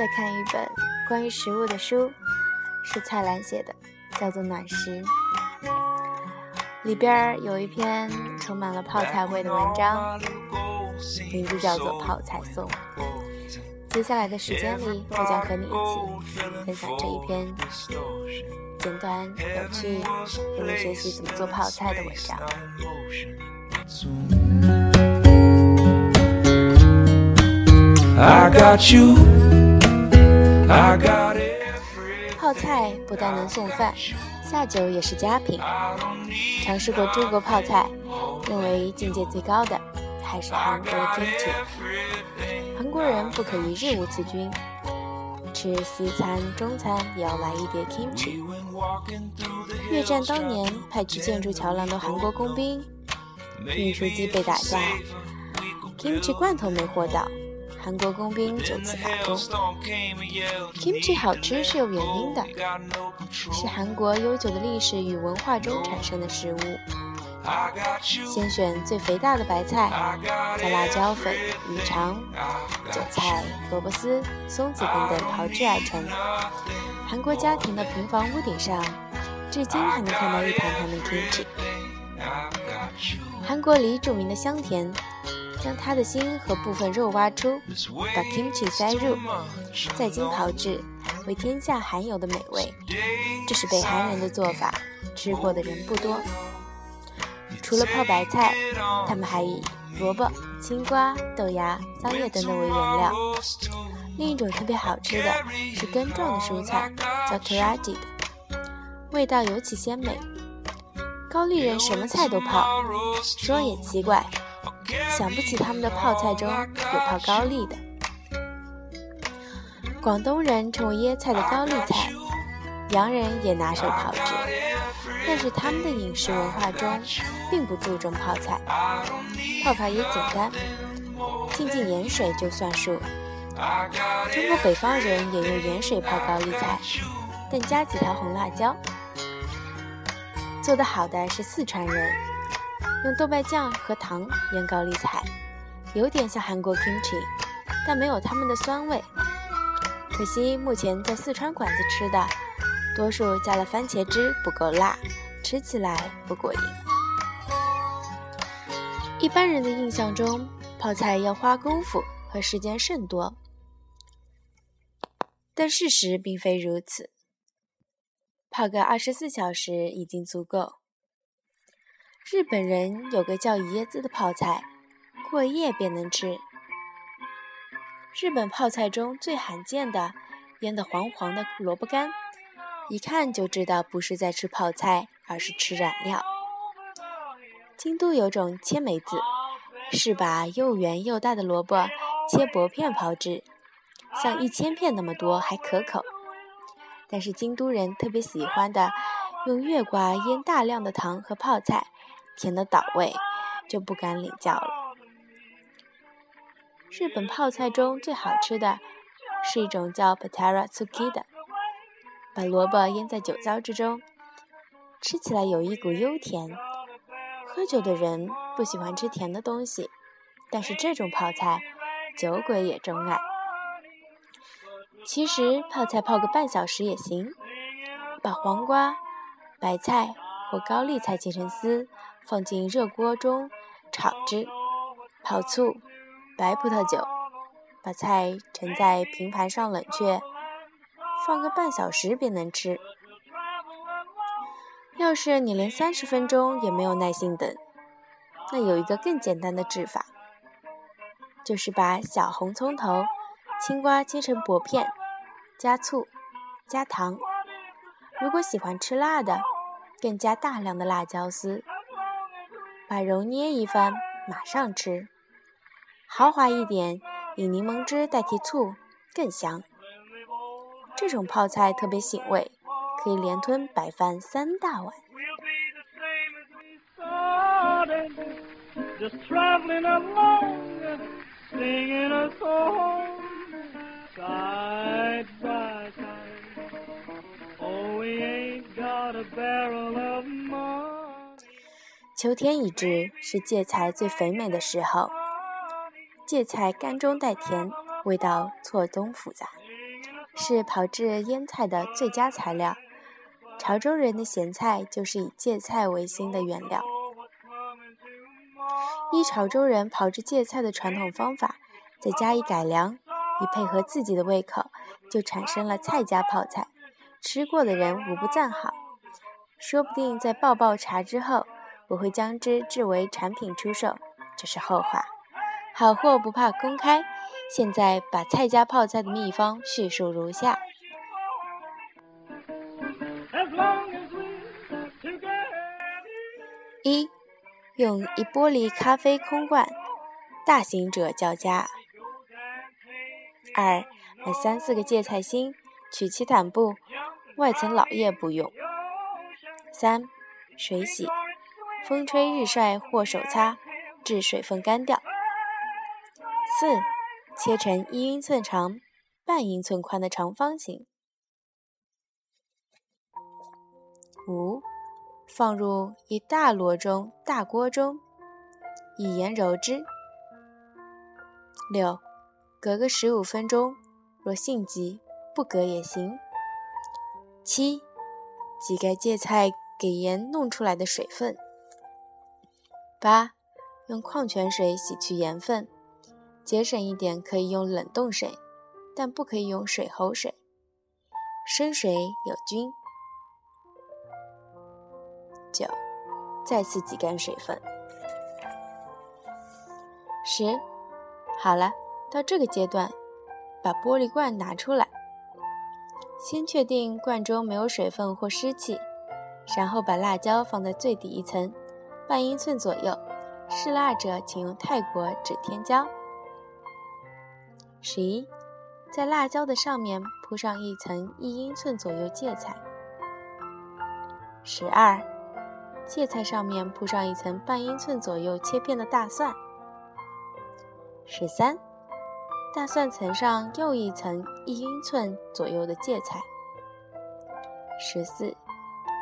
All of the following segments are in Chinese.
再看一本关于食物的书，是蔡澜写的，叫做《暖食》。里边有一篇充满了泡菜味的文章，名字叫做《泡菜颂》。接下来的时间里，我将和你一起分享这一篇简短有趣、让你学习怎么做泡菜的文章。泡菜不但能送饭，下酒也是佳品。尝试过诸国泡菜，认为境界最高的还是韩国的 kimchi。韩国人不可一日无此君，吃西餐、中餐也要来一碟 kimchi。越战当年派去建筑桥梁的韩国工兵，运输机被打下，kimchi 罐头没货到。韩国工兵就此罢工。Kimchi 好吃是有原因的，是韩国悠久的历史与文化中产生的食物。先选最肥大的白菜，加辣椒粉、鱼肠、韭菜、萝卜丝、松子等等炮制而成。韩国家庭的平房屋顶上，至今还能看到一盘盘的 Kimchi。韩国里著名的香甜。将它的心和部分肉挖出，把 kimchi 塞入，再经炮制，为天下罕有的美味。这是北韩人的做法，吃过的人不多。除了泡白菜，他们还以萝卜、青瓜、豆芽、桑叶等等为原料。另一种特别好吃的是根状的蔬菜，叫 taraji 的，味道尤其鲜美。高丽人什么菜都泡，说也奇怪。想不起他们的泡菜中有泡高丽的。广东人称为椰菜的高丽菜，洋人也拿手炮制，但是他们的饮食文化中并不注重泡菜，泡法也简单，浸浸盐水就算数。中国北方人也用盐水泡高丽菜，但加几条红辣椒。做得好的是四川人。用豆瓣酱和糖腌高丽菜，有点像韩国 kimchi，但没有他们的酸味。可惜目前在四川馆子吃的，多数加了番茄汁，不够辣，吃起来不过瘾。一般人的印象中，泡菜要花功夫和时间甚多，但事实并非如此。泡个二十四小时已经足够。日本人有个叫椰子的泡菜，过夜便能吃。日本泡菜中最罕见的，腌得黄黄的萝卜干，一看就知道不是在吃泡菜，而是吃染料。京都有种千梅子，是把又圆又大的萝卜切薄片泡制，像一千片那么多，还可口。但是京都人特别喜欢的，用月瓜腌大量的糖和泡菜。甜的倒胃，就不敢领教了。日本泡菜中最好吃的是一种叫 Patara Tsuki 的，把萝卜腌在酒糟之中，吃起来有一股幽甜。喝酒的人不喜欢吃甜的东西，但是这种泡菜酒鬼也钟爱。其实泡菜泡个半小时也行，把黄瓜、白菜或高丽菜切成丝。放进热锅中炒汁，泡醋、白葡萄酒，把菜盛在平盘上冷却，放个半小时便能吃。要是你连三十分钟也没有耐心等，那有一个更简单的制法，就是把小红葱头、青瓜切成薄片，加醋、加糖，如果喜欢吃辣的，更加大量的辣椒丝。把揉捏一番，马上吃。豪华一点，以柠檬汁代替醋更香。这种泡菜特别醒胃，可以连吞白饭三大碗。秋天已至，是芥菜最肥美的时候。芥菜干中带甜，味道错综复杂。是炮制腌菜的最佳材料。潮州人的咸菜就是以芥菜为新的原料。依潮州人炮制芥菜的传统方法，再加以改良，以配合自己的胃口，就产生了菜家泡菜。吃过的人无不赞好。说不定在爆爆茶之后，我会将之制为产品出售，这是后话。好货不怕公开，现在把蔡家泡菜的秘方叙述如下：一、用一玻璃咖啡空罐，大型者较佳；二、买三四个芥菜心，取其胆部，外层老叶不用；三、水洗，风吹日晒或手擦，至水分干掉。四，切成一英寸长、半英寸宽的长方形。五，放入一大箩中大锅中，以盐揉之。六，隔个十五分钟，若性急，不隔也行。七，挤盖芥菜给盐弄出来的水分。八，用矿泉水洗去盐分。节省一点，可以用冷冻水，但不可以用水喉水。生水有菌。九，再次挤干水分。十，好了，到这个阶段，把玻璃罐拿出来，先确定罐中没有水分或湿气，然后把辣椒放在最底一层，半英寸左右。嗜辣者请用泰国指天椒。十一，在辣椒的上面铺上一层一英寸左右芥菜。十二，芥菜上面铺上一层半英寸左右切片的大蒜。十三，大蒜层上又一层一英寸左右的芥菜。十四，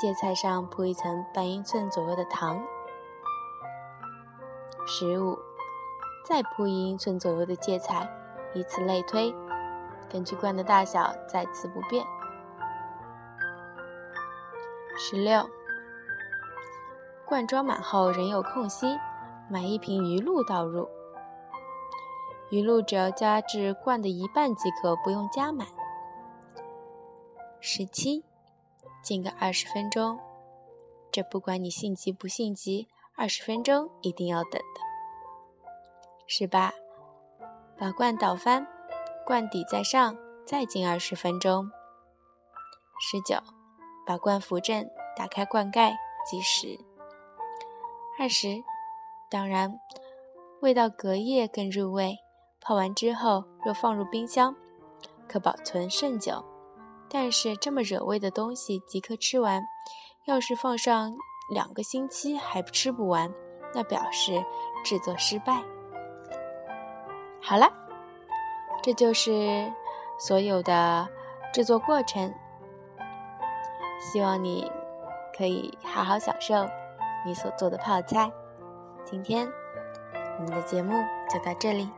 芥菜上铺一层半英寸左右的糖。十五，再铺一英寸左右的芥菜。以此类推，根据罐的大小再次不变。十六，罐装满后仍有空隙，买一瓶鱼露倒入。鱼露只要加至罐的一半即可，不用加满。十七，浸个二十分钟，这不管你性急不性急，二十分钟一定要等的。十八。把罐倒翻，罐底在上，再浸二十分钟。十九，把罐扶正，打开罐盖计时。二十，当然，味道隔夜更入味。泡完之后，若放入冰箱，可保存甚久。但是这么惹味的东西即刻吃完，要是放上两个星期还吃不完，那表示制作失败。好了，这就是所有的制作过程。希望你可以好好享受你所做的泡菜。今天我们的节目就到这里。